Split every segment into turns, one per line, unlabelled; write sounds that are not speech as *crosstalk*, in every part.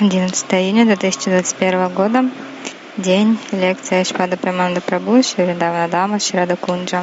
11 июня 2021 года. День. Лекция Шпада Праманда Прабhu, Шридавана Дама, Шрада Кунджа.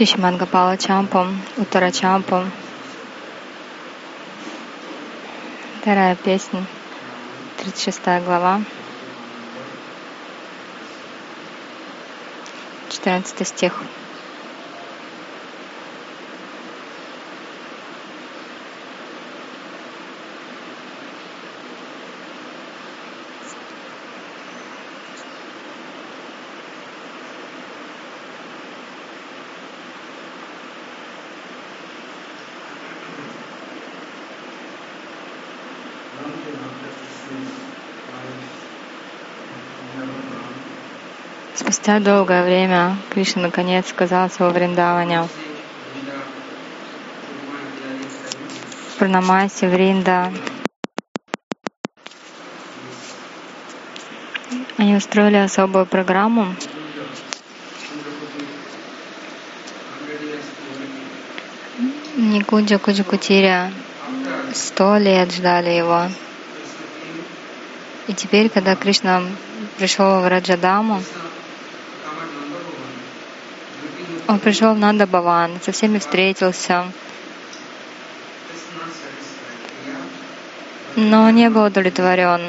Шишимангапала Чампом, Уттара Чампом. Вторая песня, 36 глава, 14 стих. Спустя долгое время Кришна наконец оказался во Вриндаване. Пранамаси, Вринда. Они устроили особую программу. Никуджа Куджакутиря сто лет ждали его. И теперь, когда Кришна пришел в Раджадаму, он пришел в Нанда Баван, со всеми встретился.
но не был удовлетворен.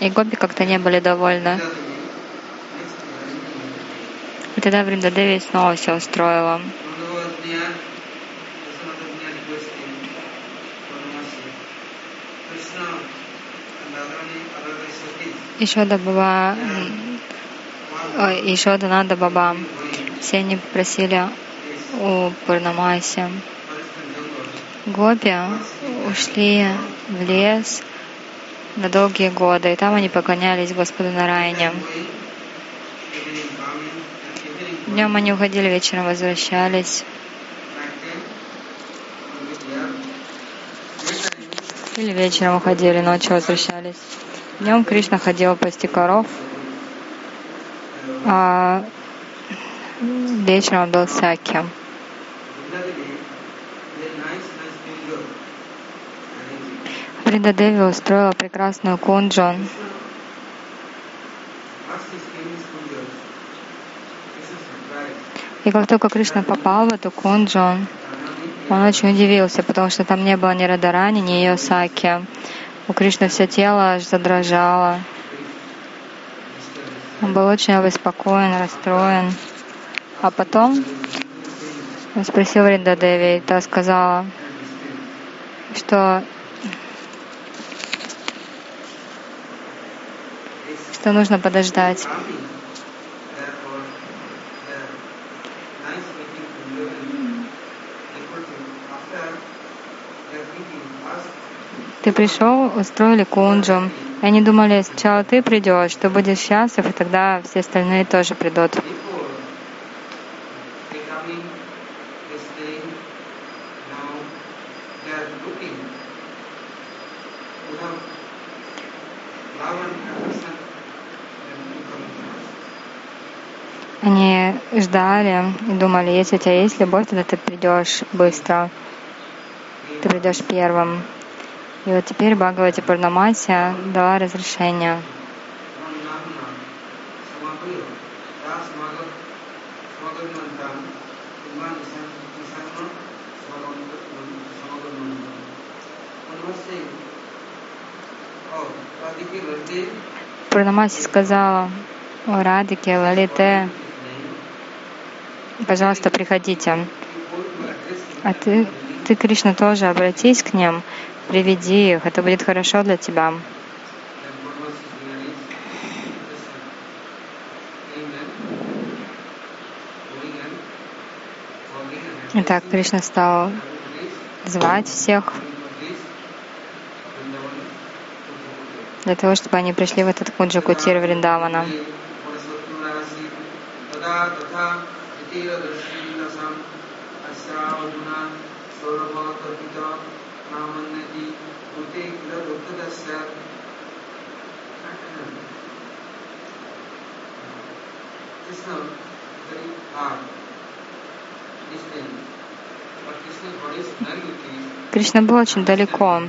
И гопи как-то не были довольны. И тогда Вриндадеви снова все устроила. Еще ой, еще Нанда Баба, все они попросили у Пурнамаси. Гопи ушли в лес на долгие годы, и там они поклонялись Господу Нараяне. Днем они уходили, вечером возвращались. Или вечером уходили, ночью возвращались. Днем Кришна ходил пасти коров, а вечером он был саки. Брида Деви устроила прекрасную кунджу. И как только Кришна попал в эту кунджу, он очень удивился, потому что там не было ни Радарани, ни ее саки. У Кришны все тело аж задрожало. Он был очень обеспокоен, расстроен. А потом спросил Риндадеви, и та сказала, что что нужно подождать. Ты пришел, устроили кунджу. Они думали, сначала ты придешь, ты будешь счастлив, и тогда все остальные тоже придут. Они ждали и думали, если у тебя есть любовь, тогда ты придешь быстро. Ты придешь первым. И вот теперь Бхагавати Пурнамася дала разрешение. Пурнамаси сказала, о Радике, Лалите, пожалуйста, приходите. А ты, ты, Кришна, тоже обратись к ним, приведи их, это будет хорошо для тебя. Итак, Кришна стал звать всех для того, чтобы они пришли в этот кунджа Кутир Вриндавана. Кришна был очень далеко,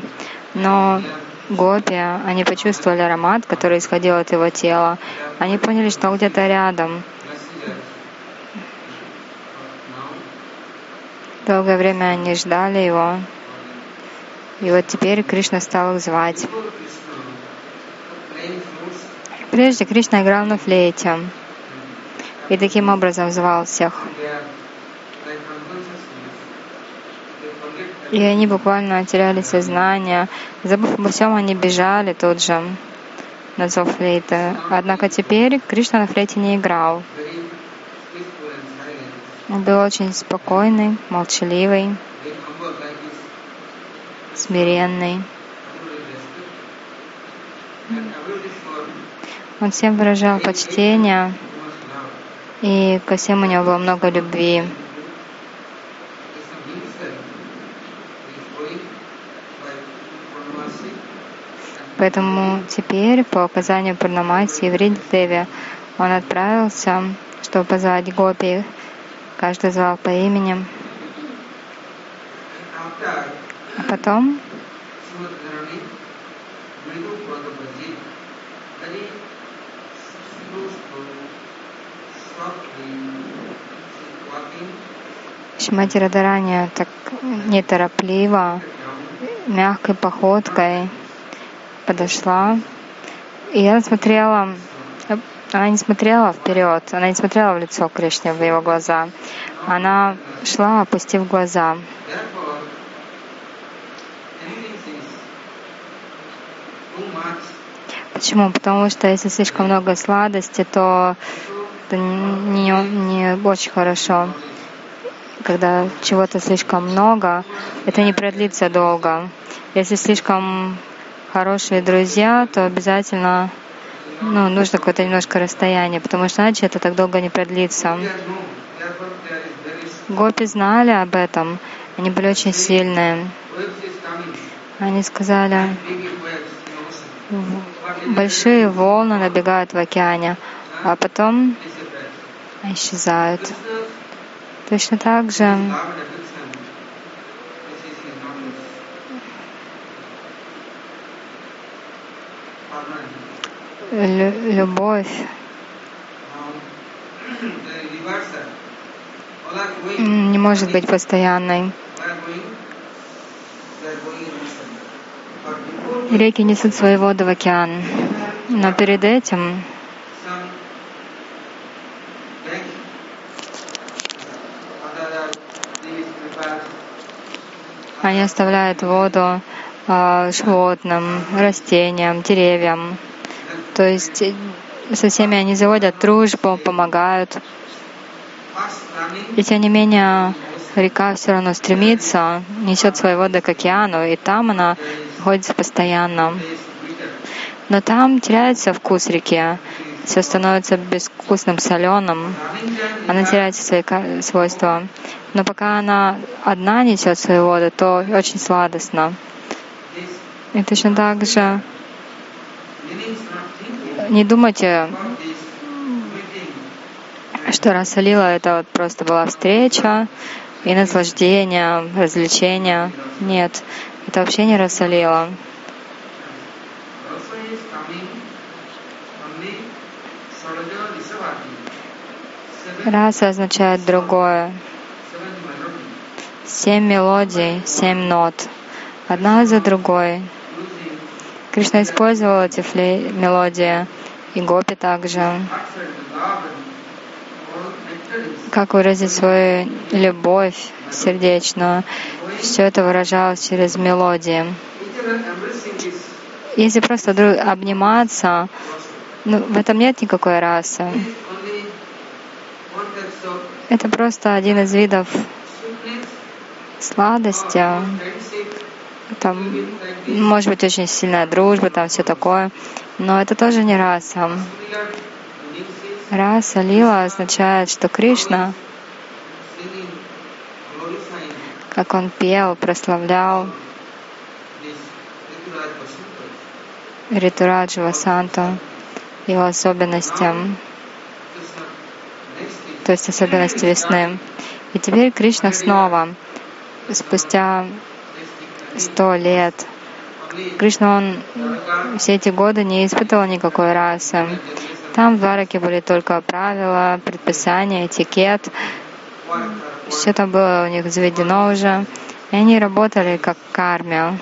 но гопи, они почувствовали аромат, который исходил от его тела. Они поняли, что он где-то рядом. Долгое время они ждали его. И вот теперь Кришна стал их звать. Прежде Кришна играл на флейте и таким образом звал всех. И они буквально теряли сознание. Забыв обо всем, они бежали тут же на зов флейты. Однако теперь Кришна на флейте не играл. Он был очень спокойный, молчаливый, смиренный. Он всем выражал почтение, и ко всем у него было много любви. Поэтому теперь, по указанию Пурнамаси и Вриддеви, он отправился, чтобы позвать гопи. Каждый звал по имени. А потом Шимати Радарани так неторопливо, мягкой походкой подошла, и я смотрела, она не смотрела вперед, она не смотрела в лицо Кришне, в его глаза. Она шла, опустив глаза. Почему? Потому что если слишком много сладости, то это не, не очень хорошо. Когда чего-то слишком много, это не продлится долго. Если слишком хорошие друзья, то обязательно ну, нужно какое-то немножко расстояние, потому что иначе это так долго не продлится. Гопи знали об этом, они были очень сильные. Они сказали, большие волны набегают в океане, а потом исчезают. Точно так же любовь не может быть постоянной. Реки несут свои воды в океан. Но перед этим они оставляют воду э, животным, растениям, деревьям. То есть э, со всеми они заводят дружбу, помогают. И тем не менее, река все равно стремится, несет свои воды к океану, и там она находится постоянно. Но там теряется вкус реки, все становится безвкусным, соленым, она теряет свои свойства. Но пока она одна несет свои воды, то очень сладостно. И точно так же не думайте, что Расалила это вот просто была встреча и наслаждение, развлечение. Нет, это вообще не Расалила. Раса означает другое. Семь мелодий, семь нот, одна за другой. Кришна использовал эти флей, мелодии, и гопи также. Как выразить свою любовь сердечную. Все это выражалось через мелодии. Если просто обниматься, ну, в этом нет никакой расы. Это просто один из видов сладости. Там может быть очень сильная дружба, там все такое, но это тоже не раса. Раса лила означает, что Кришна, как он пел, прославлял Ритураджа Васанту, его особенностям, то есть особенности весны. И теперь Кришна снова, спустя сто лет, Кришна, он все эти годы не испытывал никакой расы. Там в Двараке были только правила, предписания, этикет. Все там было у них заведено уже. И они работали как карме.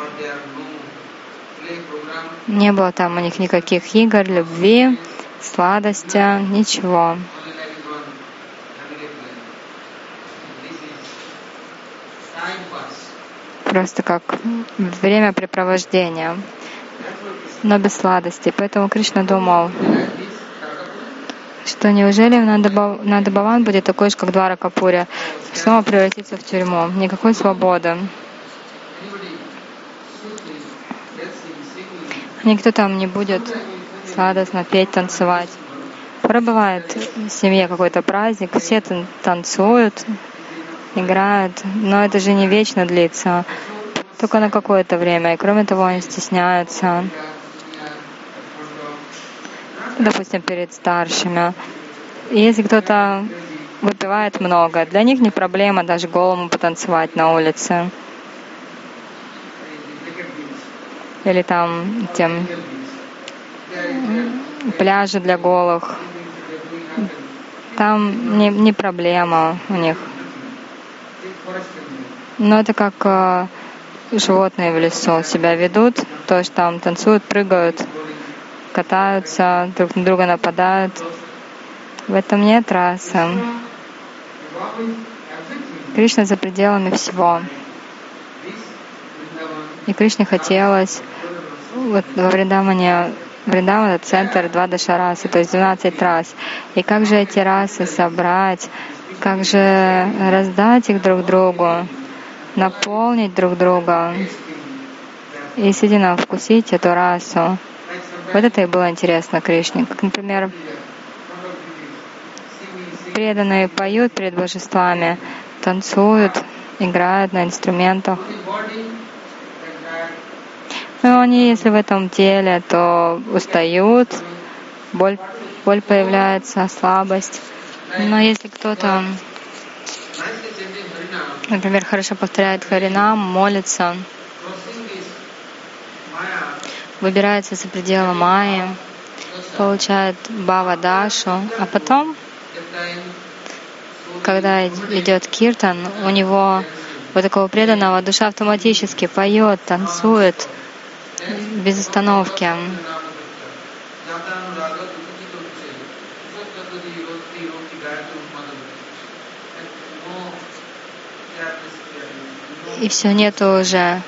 Не было там у них никаких игр, любви, сладости, ничего. Просто как времяпрепровождение, но без сладости. Поэтому Кришна думал, что неужели Нанда Баван будет такой же, как Двара Капуря, снова превратиться в тюрьму, никакой свободы. Никто там не будет сладостно петь, танцевать. Порой бывает в семье какой-то праздник, все танцуют, играют, но это же не вечно длится, только на какое-то время. И кроме того, они стесняются допустим, перед старшими. И если кто-то выпивает много, для них не проблема даже голому потанцевать на улице. Или там тем пляжи для голых. Там не, не проблема у них. Но это как э, животные в лесу себя ведут, то есть там танцуют, прыгают, катаются, друг на друга нападают. В этом нет расы. Кришна за пределами всего. И Кришне хотелось вот во Вриндаване Вриндаван — это центр два расы, то есть 12 рас. И как же эти расы собрать, как же раздать их друг другу, наполнить друг друга и соединенно вкусить эту расу. Вот это и было интересно Кришне. Как, например, преданные поют перед божествами, танцуют, играют на инструментах. Но они, если в этом теле, то устают, боль, боль появляется, слабость. Но если кто-то, например, хорошо повторяет Харинам, молится, выбирается за пределы Майи, получает Бава Дашу, а потом, когда идет Киртан, у него у такого преданного душа автоматически поет, танцует без остановки. И все, нету уже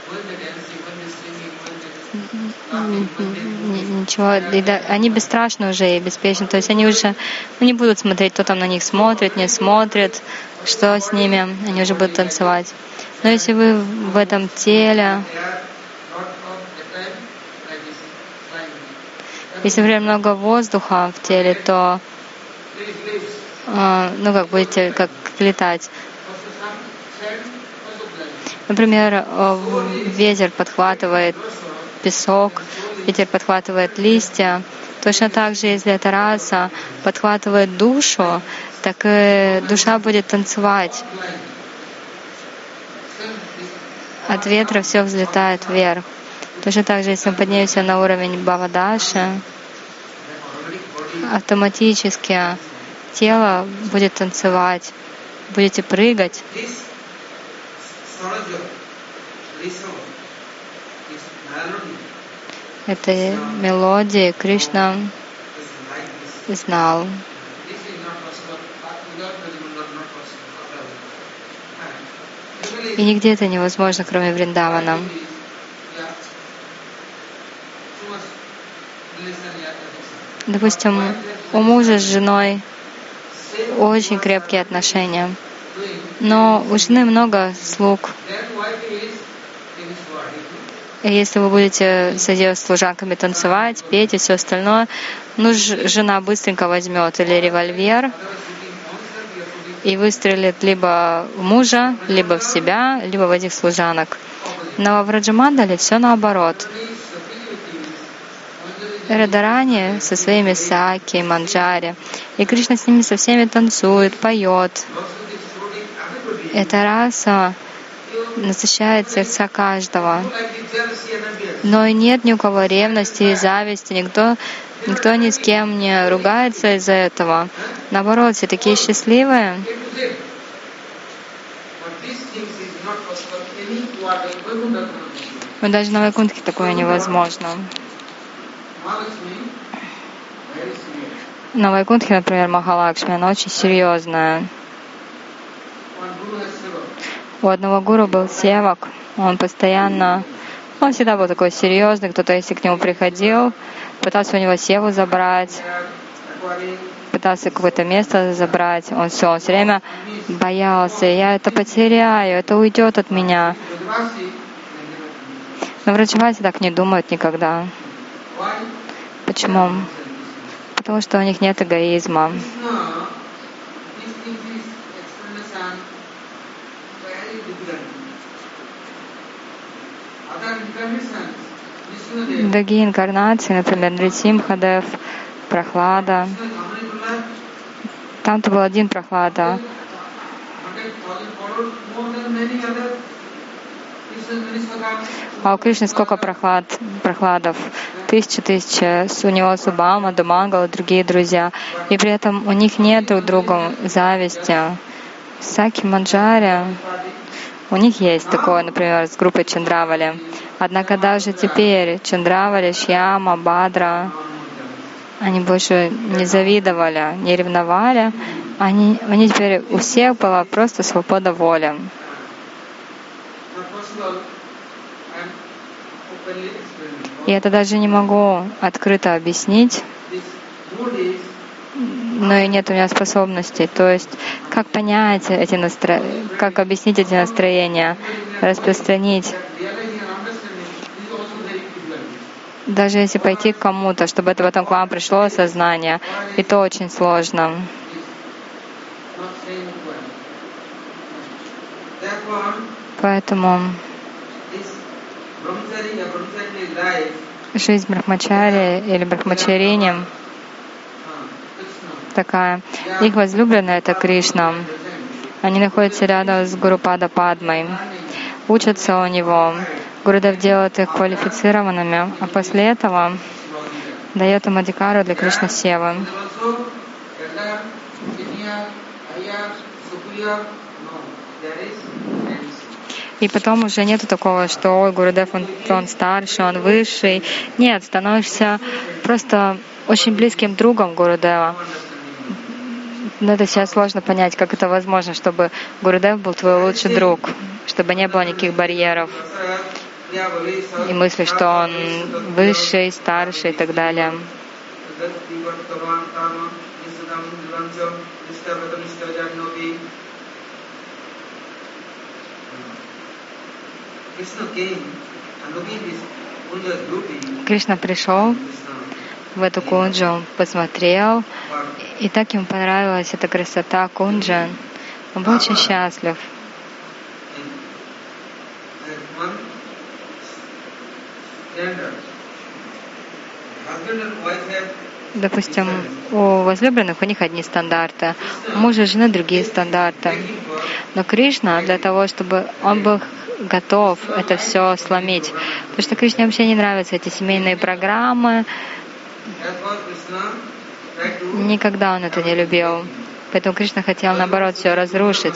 ничего. И да, они бесстрашны уже и беспечны. То есть они уже ну, не будут смотреть, кто там на них смотрит, не смотрит, что с ними. Они уже будут танцевать. Но если вы в этом теле, если, например, много воздуха в теле, то э, ну как будете как летать. Например, ветер подхватывает песок, ветер подхватывает листья. Точно так же, если эта раса подхватывает душу, так и душа будет танцевать. От ветра все взлетает вверх. Точно так же, если мы поднимемся на уровень Бавадаши, автоматически тело будет танцевать, будете прыгать. Этой мелодии Кришна знал. И нигде это невозможно, кроме Вриндавана. Допустим, у мужа с женой очень крепкие отношения, но у жены много слуг. И если вы будете с ее служанками танцевать, петь и все остальное, ну, жена быстренько возьмет или револьвер и выстрелит либо в мужа, либо в себя, либо в этих служанок. Но в Раджамандале все наоборот. Радарани со своими саки, манджари. И Кришна с ними со всеми танцует, поет. Эта раса насыщает сердца каждого. Но и нет ни у кого ревности и зависти, никто, никто ни с кем не ругается из-за этого. Наоборот, все такие счастливые. Но даже на Вайкунтхе такое невозможно. На Вайкунтхе, например, Махалакшми, она очень серьезная. У одного гуру был севак, он постоянно, он всегда был такой серьезный, кто-то, если к нему приходил, пытался у него севу забрать, пытался какое-то место забрать, он все, он все время боялся, я это потеряю, это уйдет от меня. Но врачеватели так не думают никогда. Почему? Потому что у них нет эгоизма. Другие инкарнации, например, Нрисимхадев, Прохлада. Там-то был один Прохлада. А у Кришны сколько прохлад, прохладов? Тысячи, тысячи. У него Субама, Думангала, другие друзья. И при этом у них нет друг друга зависти. Саки Манджари, У них есть такое, например, с группой Чандравали. Однако даже теперь Чандравали, Шьяма, Бадра, они больше не завидовали, не ревновали. Они, они теперь у всех была просто свобода воли. И это даже не могу открыто объяснить, но и нет у меня способностей. То есть, как понять эти настро... как объяснить эти настроения, распространить. Даже если пойти к кому-то, чтобы это потом к вам пришло осознание, и то очень сложно. Поэтому жизнь Брахмачари или Брахмачарини такая. Их возлюбленная — это Кришна. Они находятся рядом с Гурупада Падмой, учатся у него. Гурудев делает их квалифицированными, а после этого дает им адикару для Кришна Севы. И потом уже нету такого, что ой, Гурудев, он, он старше, он высший. Нет, становишься просто очень близким другом Гурудева. Но это сейчас сложно понять, как это возможно, чтобы Гурудев был твой лучший друг, чтобы не было никаких барьеров и мысли, что он высший, старший и так далее. Кришна пришел в эту кунджу, посмотрел, и так ему понравилась эта красота кунджа. Он был очень счастлив. Допустим, у возлюбленных у них одни стандарты, у мужа и жены другие стандарты. Но Кришна для того, чтобы он был готов это все сломить. Потому что Кришне вообще не нравятся эти семейные программы. Никогда он это не любил. Поэтому Кришна хотел, наоборот, все разрушить.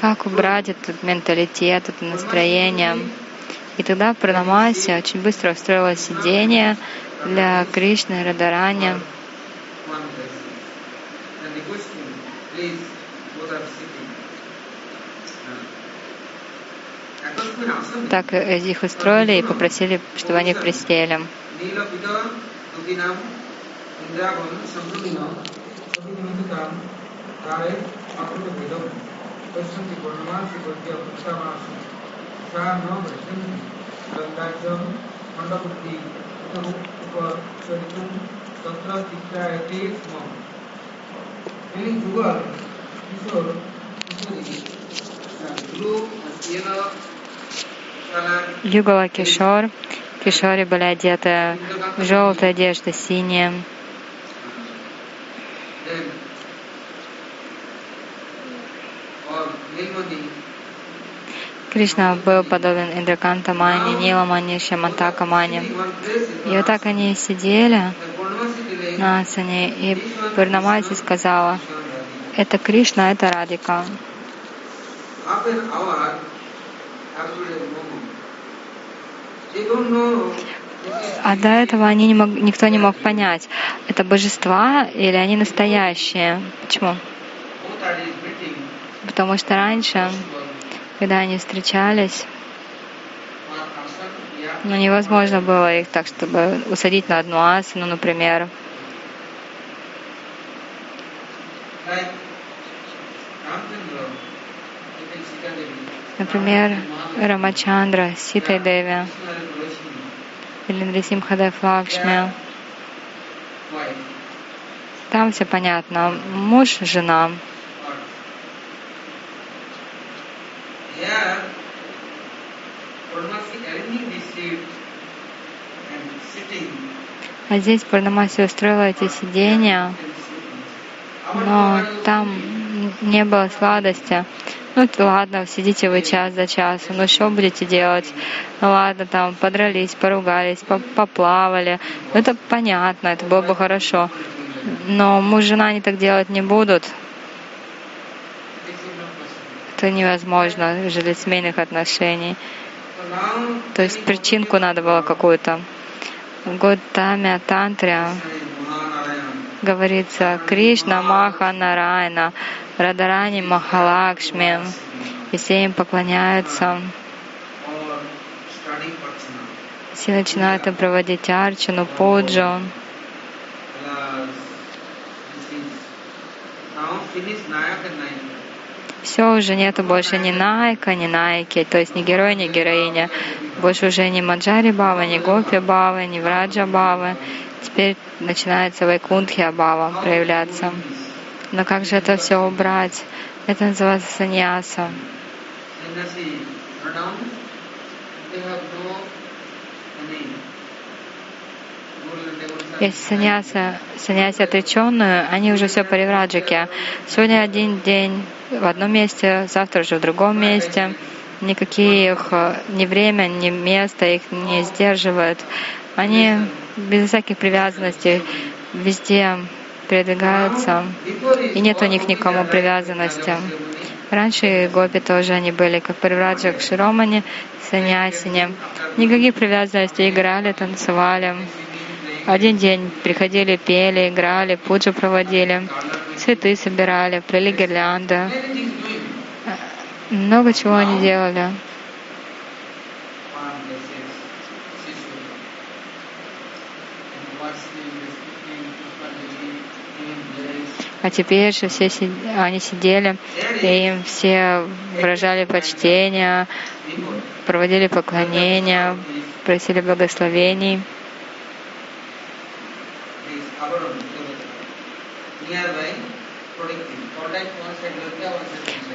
Как убрать этот менталитет, это настроение? И тогда в Пранамасе очень быстро устроилось сидение для Кришны Радарани. Так их устроили и попросили, чтобы они присели. Югала Кишор. Кишори были одеты в желтые одежды, синие. Кришна был подобен Индраканта Мани, Ниламани, Шамантака Мани. И вот так они сидели на асане, и Пурнамати сказала, это Кришна, это Радика. А до этого они не мог, никто не мог понять, это божества или они настоящие. Почему? Потому что раньше, когда они встречались, ну, невозможно было их так, чтобы усадить на одну асану, например. Например, Рамачандра, Ситай Деви или Нрисимхадев Лакшми. Там все понятно. Муж, жена. А здесь Парнамаси устроила эти сидения, но там не было сладости. Ну ладно, сидите вы час за часом, ну что будете делать? Ну ладно, там подрались, поругались, поплавали. Ну, это понятно, это было бы хорошо. Но муж и жена они так делать не будут. Это невозможно в семейных отношений. То есть причинку надо было какую-то. Годтамя Тантря говорится Кришна Маха Нарайна, Радарани Махалакшми, и все им поклоняются. Все начинают им проводить арчану, пуджу. Все, уже нету больше ни Найка, ни Найки, то есть ни герой, ни героиня. Больше уже ни Маджари Бава, ни Гопи Бава, ни Враджа Бава. Теперь начинается Вайкунтхия Бава проявляться. Но как же это все убрать? Это называется саньяса. Если саньяса, саньяси отреченную, они уже все паривраджики. Сегодня один день в одном месте, завтра уже в другом месте. Никакие их ни время, ни место их не сдерживают. Они без всяких привязанностей везде передвигаются, и нет у них никому привязанности. Раньше гопи тоже они были, как Паривраджа к Широмане, Саньясине. Никаких привязанностей, играли, танцевали. Один день приходили, пели, играли, пуджу проводили, цветы собирали, плели гирлянды. Много чего они делали. А теперь же все они сидели, и им все выражали почтение, проводили поклонения, просили благословений.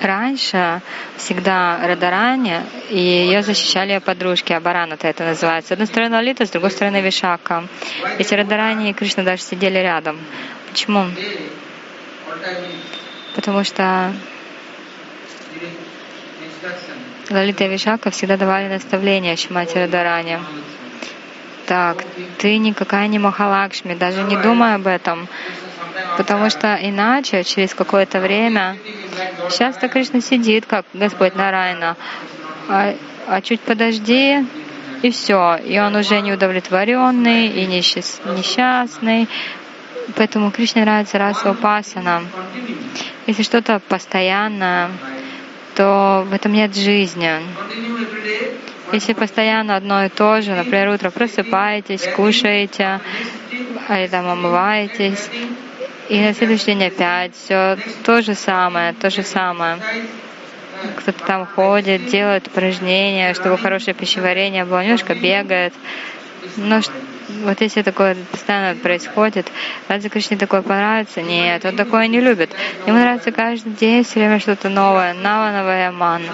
Раньше всегда Радарани, и ее защищали подружки, Абараната это называется. С одной стороны Лалита, с другой стороны Вишака. Эти Радарани и Кришна даже сидели рядом. Почему? Потому что Лалита и Вишака всегда давали наставления Шимати Радарани. Так, ты никакая не Махалакшми, даже не думай об этом. Потому что иначе, через какое-то время, часто Кришна сидит, как Господь Нарайна, а, а чуть подожди, и все. И он уже не удовлетворенный и несчастный, Поэтому Кришне нравится раса упасана. Если что-то постоянно, то в этом нет жизни. Если постоянно одно и то же, например, утро просыпаетесь, кушаете, или там омываетесь, и на следующий день опять все то же самое, то же самое. Кто-то там ходит, делает упражнения, чтобы хорошее пищеварение было, немножко бегает. Но вот если такое постоянно происходит, разве Кришне такое понравится? Нет, он такое не любит. Ему нравится каждый день все время что-то новое, нава новая манна.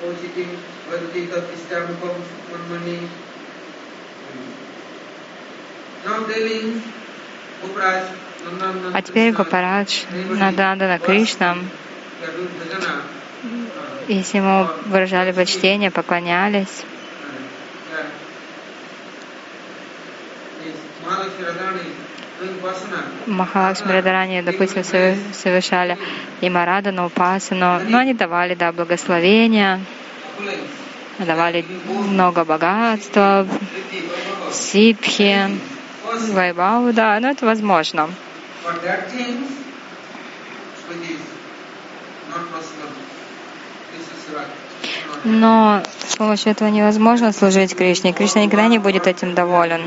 कौशिकीं वदति तत्तिष्ठामुखं मन्मणि А теперь Гопарадж Надандана Кришна, если ему выражали почтение, поклонялись, Махалакшми Радарани, допустим, совершали и Марадану, Упасану, но они давали, да, благословения, давали много богатства, ситхи, вайбау, да, но это возможно. Но с помощью этого невозможно служить Кришне. Кришна никогда не будет этим доволен.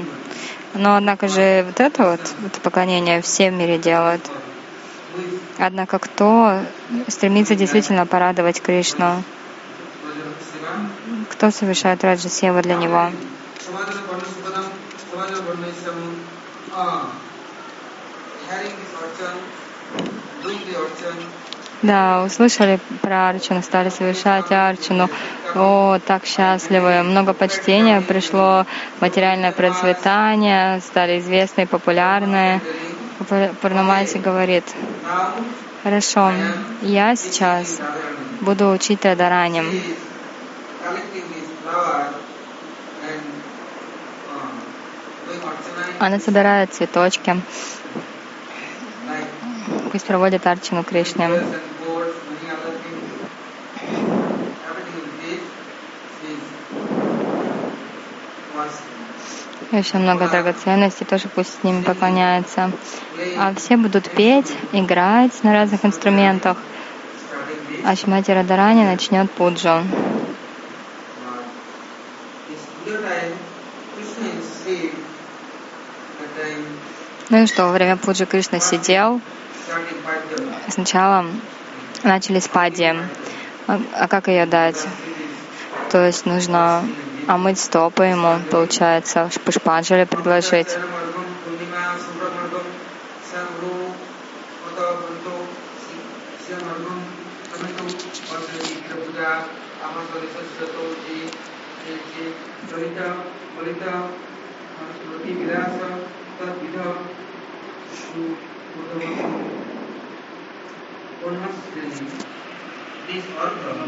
Но, однако же, вот это вот это поклонение все в мире делают. Однако кто стремится действительно порадовать Кришну? Кто совершает раджа севу для него? Да, услышали про Арчуну, стали совершать Арчуну. О, так счастливы. Много почтения пришло, материальное процветание, стали известны, популярны. Пурнамайси говорит, хорошо, я сейчас буду учить Радараням. Она собирает цветочки, пусть проводит Арчину Кришне. Еще много драгоценностей, тоже пусть с ними поклоняется. А все будут петь, играть на разных инструментах. А Шимати Радарани начнет пуджу. Ну и что, во время пуджи Кришна сидел. Сначала начали с. А, а как ее дать? То есть нужно омыть стопы ему, получается, пушпанджали предложить.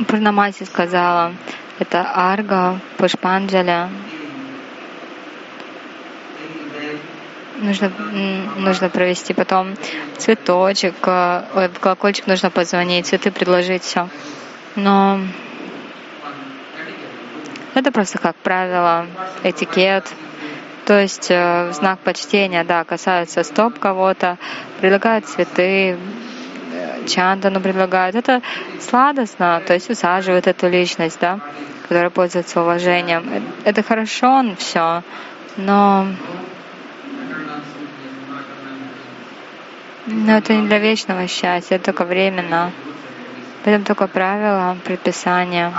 Пурнамаси сказала, это арга, пушпанджаля. Нужно, нужно провести потом цветочек, э, в колокольчик нужно позвонить, цветы предложить, все. Но это просто как правило, этикет. То есть э, знак почтения, да, касается стоп кого-то, предлагают цветы, чандану предлагают. Это сладостно, то есть усаживают эту личность, да, которая пользуется уважением. Это хорошо, все, но но это не для вечного счастья, это только временно. Поэтому только правила, предписания.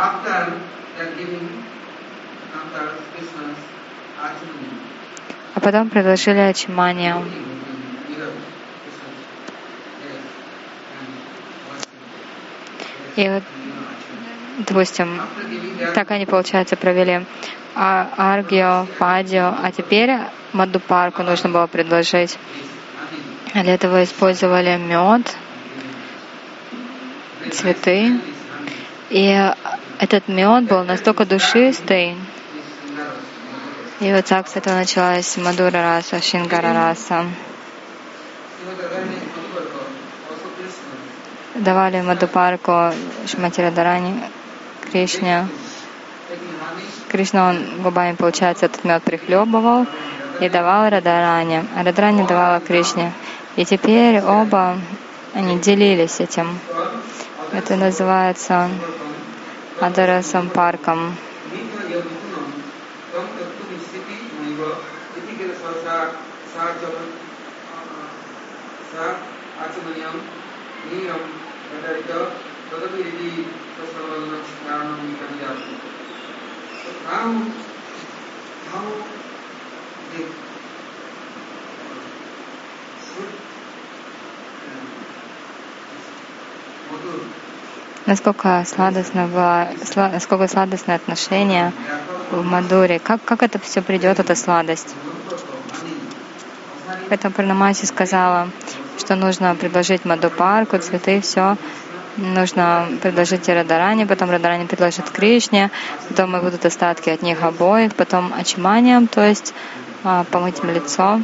А потом предложили очимание. И вот, допустим, так они, получается, провели а, Аргио, Падио, а теперь Мадупарку нужно было предложить. Для этого использовали мед, цветы. И этот мед был настолько душистый. И вот так с этого началась Мадура раса, Шингара раса. Давали Мадупарку Шмати Радарани Кришне. Кришна, он губами, получается, этот мед прихлебывал и давал Радаране. А Радарани давала Кришне. И теперь оба, они делились этим. Это называется Адарасам парком. तदपि यदि तत्सर्वकारणं विपर्याप्ति So how, how the насколько сладостно было, насколько сладостное отношение в Мадуре, как, как это все придет, эта сладость. Поэтому Пранамаси сказала, что нужно предложить Мадупарку, цветы, все. Нужно предложить Радарани, потом Радарани предложит Кришне, потом и будут остатки от них обоих, потом Ачманием, то есть а, помыть им лицо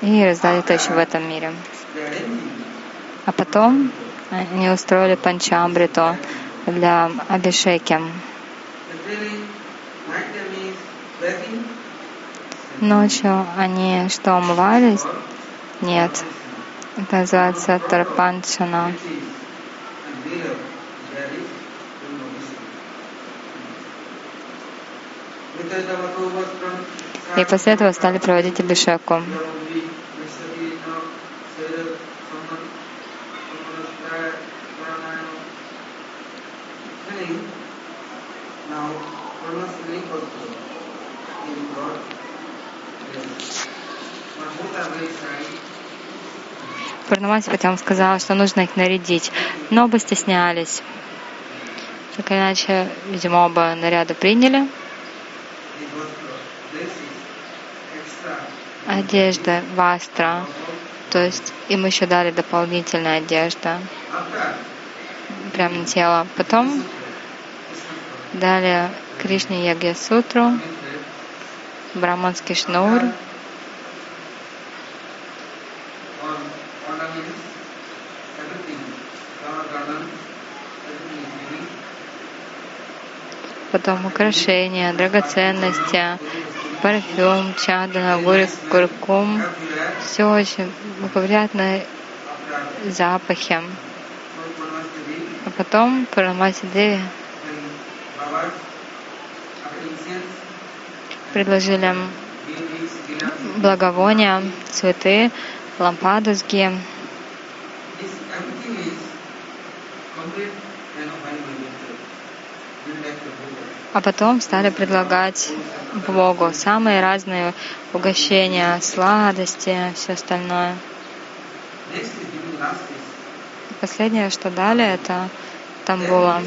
и раздать это еще в этом мире. А потом они устроили панчамбриту для Абишеки. Ночью они что, умывались? Нет. Это называется тарпанчана. И после этого стали проводить Абишеку. Пурнамаси потом сказал, что нужно их нарядить, но оба стеснялись. Так иначе, видимо, оба наряда приняли. Одежда, вастра, то есть им еще дали дополнительная одежда прямо на тело. Потом дали Кришне Ягья Сутру, Браманский шнур, потом украшения, драгоценности, парфюм, чадана, горик, куркум. Все очень благоприятные запахи. А потом Парамаси Деви предложили благовония, цветы, лампадусги. А потом стали предлагать Богу самые разные угощения, сладости, все остальное. Последнее, что дали, это тамбула.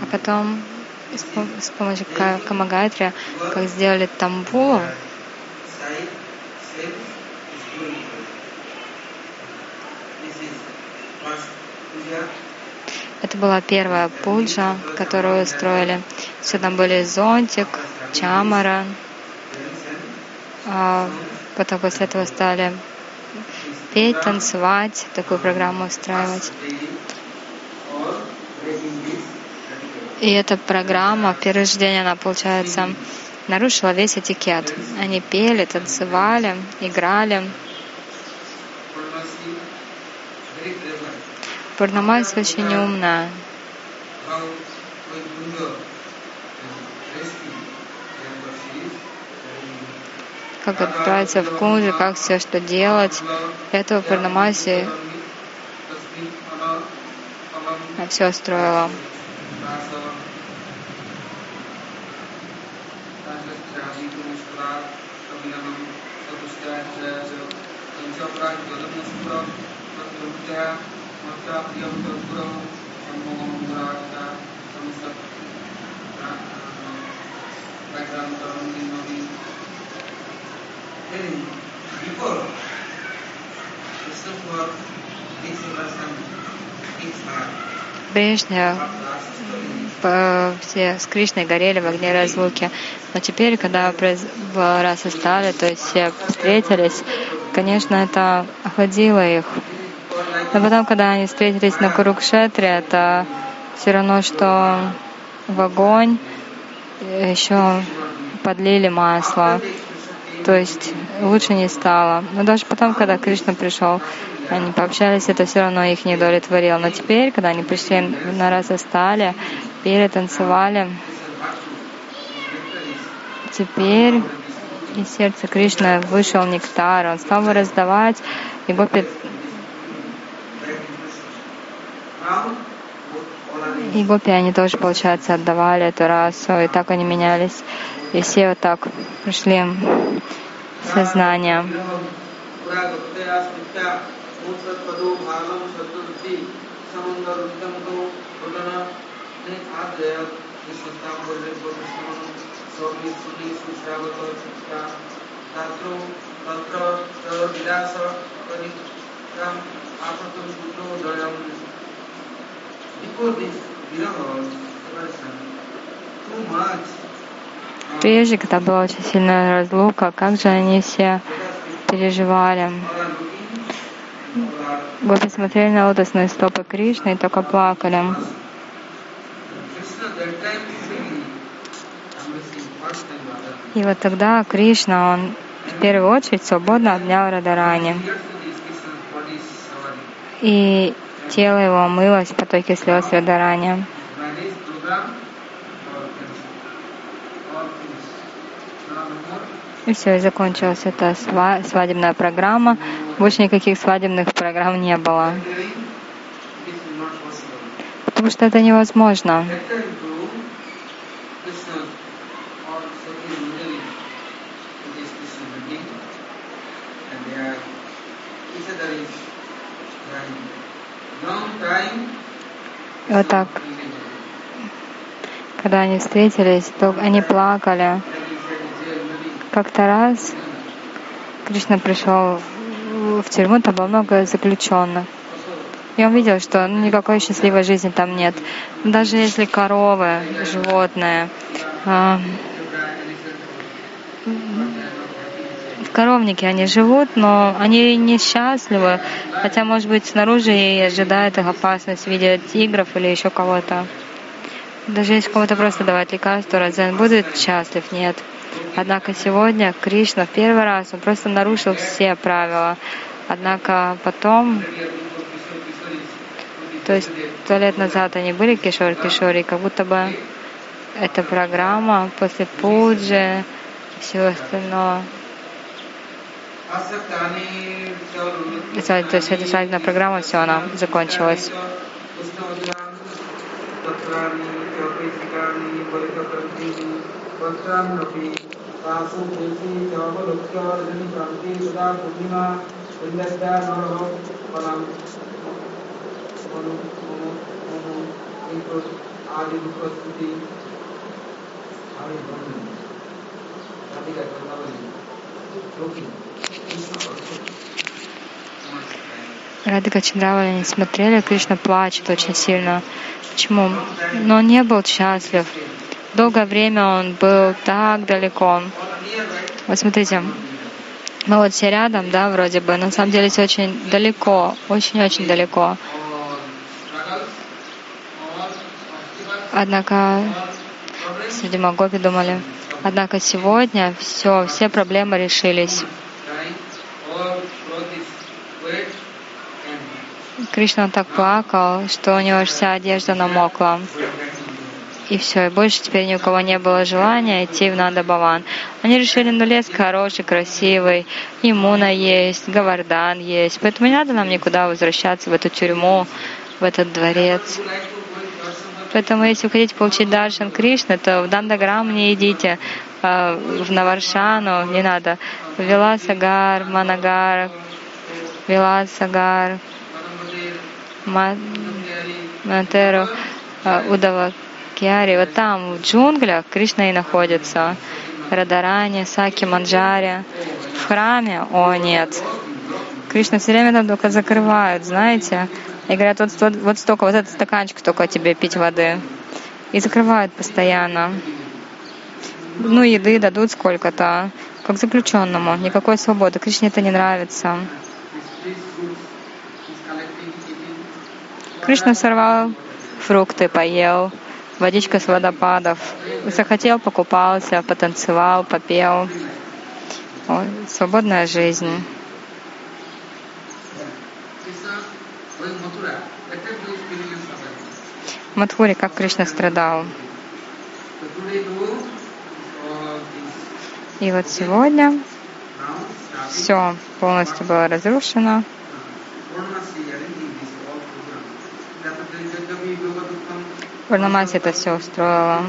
А потом с, с помощью Камагатри, как сделали тамбулу, это была первая пуджа, которую устроили. Все там были зонтик, чамара. А потом после этого стали петь, танцевать, такую программу устраивать. И эта программа, первый же день она, получается, нарушила весь этикет. Они пели, танцевали, играли. Пурнамаси очень умная. Как отправиться в кунджи, как все что делать. Этого Пурнамаси все строила. Прежде все с Кришной горели в огне разлуки. Но теперь, когда раз стали, то есть все встретились, конечно, это охладило их. Но потом, когда они встретились на Курукшетре, это все равно, что в огонь еще подлили масло. То есть лучше не стало. Но даже потом, когда Кришна пришел, они пообщались, это все равно их не удовлетворило. Но теперь, когда они пришли на раз стали, пели, танцевали, теперь из сердца Кришны вышел нектар, он стал его раздавать, и гопи и гопи, они тоже, получается, отдавали эту расу, и так они менялись. И все вот так пришли сознание. Прежде, когда была очень сильная разлука, как же они все переживали. Гопи смотрели на лотосные стопы Кришны и только плакали. И вот тогда Кришна, он в первую очередь свободно обнял Радарани. И тело его омылось в потоке слез Радарани. И все, и закончилась эта свадебная программа. Больше никаких свадебных программ не было. Потому что это невозможно. Вот так, когда они встретились, то они плакали. Как-то раз Кришна пришел в тюрьму, там было много заключенных. И он видел, что ну, никакой счастливой жизни там нет. Даже если коровы, животные, э, в коровнике они живут, но они несчастливы, хотя, может быть, снаружи и ожидает их опасность в виде тигров или еще кого-то. Даже если кому-то просто давать лекарство, разве он будет счастлив? Нет. Однако сегодня Кришна в первый раз, он просто нарушил все правила. Однако потом, то есть сто лет назад они были кишор кишори, как будто бы эта программа после пуджи всего остального. То есть эта свадебная программа, все, она закончилась. Радика Чандравали не смотрели, Кришна плачет очень сильно. Почему? Но он не был счастлив. Долгое время он был так далеко. Вот смотрите, мы вот все рядом, да, вроде бы, на самом деле все очень далеко, очень-очень далеко. Однако, среди Магопи думали, однако сегодня все, все проблемы решились. Кришна так плакал, что у него вся одежда намокла и все, и больше теперь ни у кого не было желания идти в Нандабаван. Они решили, ну лес хороший, красивый, иммуна есть, Гавардан есть, поэтому не надо нам никуда возвращаться в эту тюрьму, в этот дворец. Поэтому, если вы хотите получить даршан Кришны, то в Дандаграм не идите, а в Наваршану не надо. Виласагар, Манагар, Виласагар, Мантеру, а, Удава Киари, вот там, в джунглях, Кришна и находится. Радарани, Саки, Манджари. В храме, о нет. Кришна все время там только закрывают, знаете. И говорят, вот, вот, вот столько, вот этот стаканчик только тебе пить воды. И закрывают постоянно. Ну, еды дадут сколько-то, как заключенному. Никакой свободы. Кришне это не нравится. Кришна сорвал фрукты, поел водичка с водопадов. Захотел, покупался, потанцевал, попел. О, свободная жизнь. Матхури, как Кришна страдал. И вот сегодня все полностью было разрушено. Варнамаси это все устроила.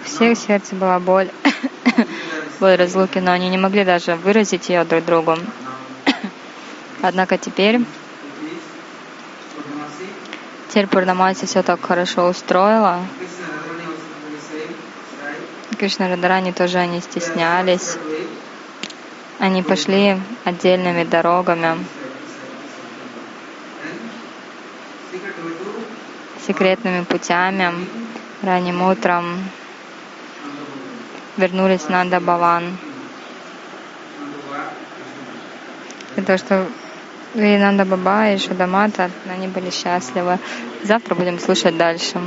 У всех сердце была боль, *laughs* боль разлуки, но они не могли даже выразить ее друг другу. *coughs* Однако теперь, теперь Пурнамаси все так хорошо устроила. Кришна Радарани тоже они стеснялись. Они пошли отдельными дорогами.
секретными путями ранним утром вернулись на Дабаван. Того, что и Нанда Баба, и Шадамата, они были счастливы. Завтра будем слушать дальше.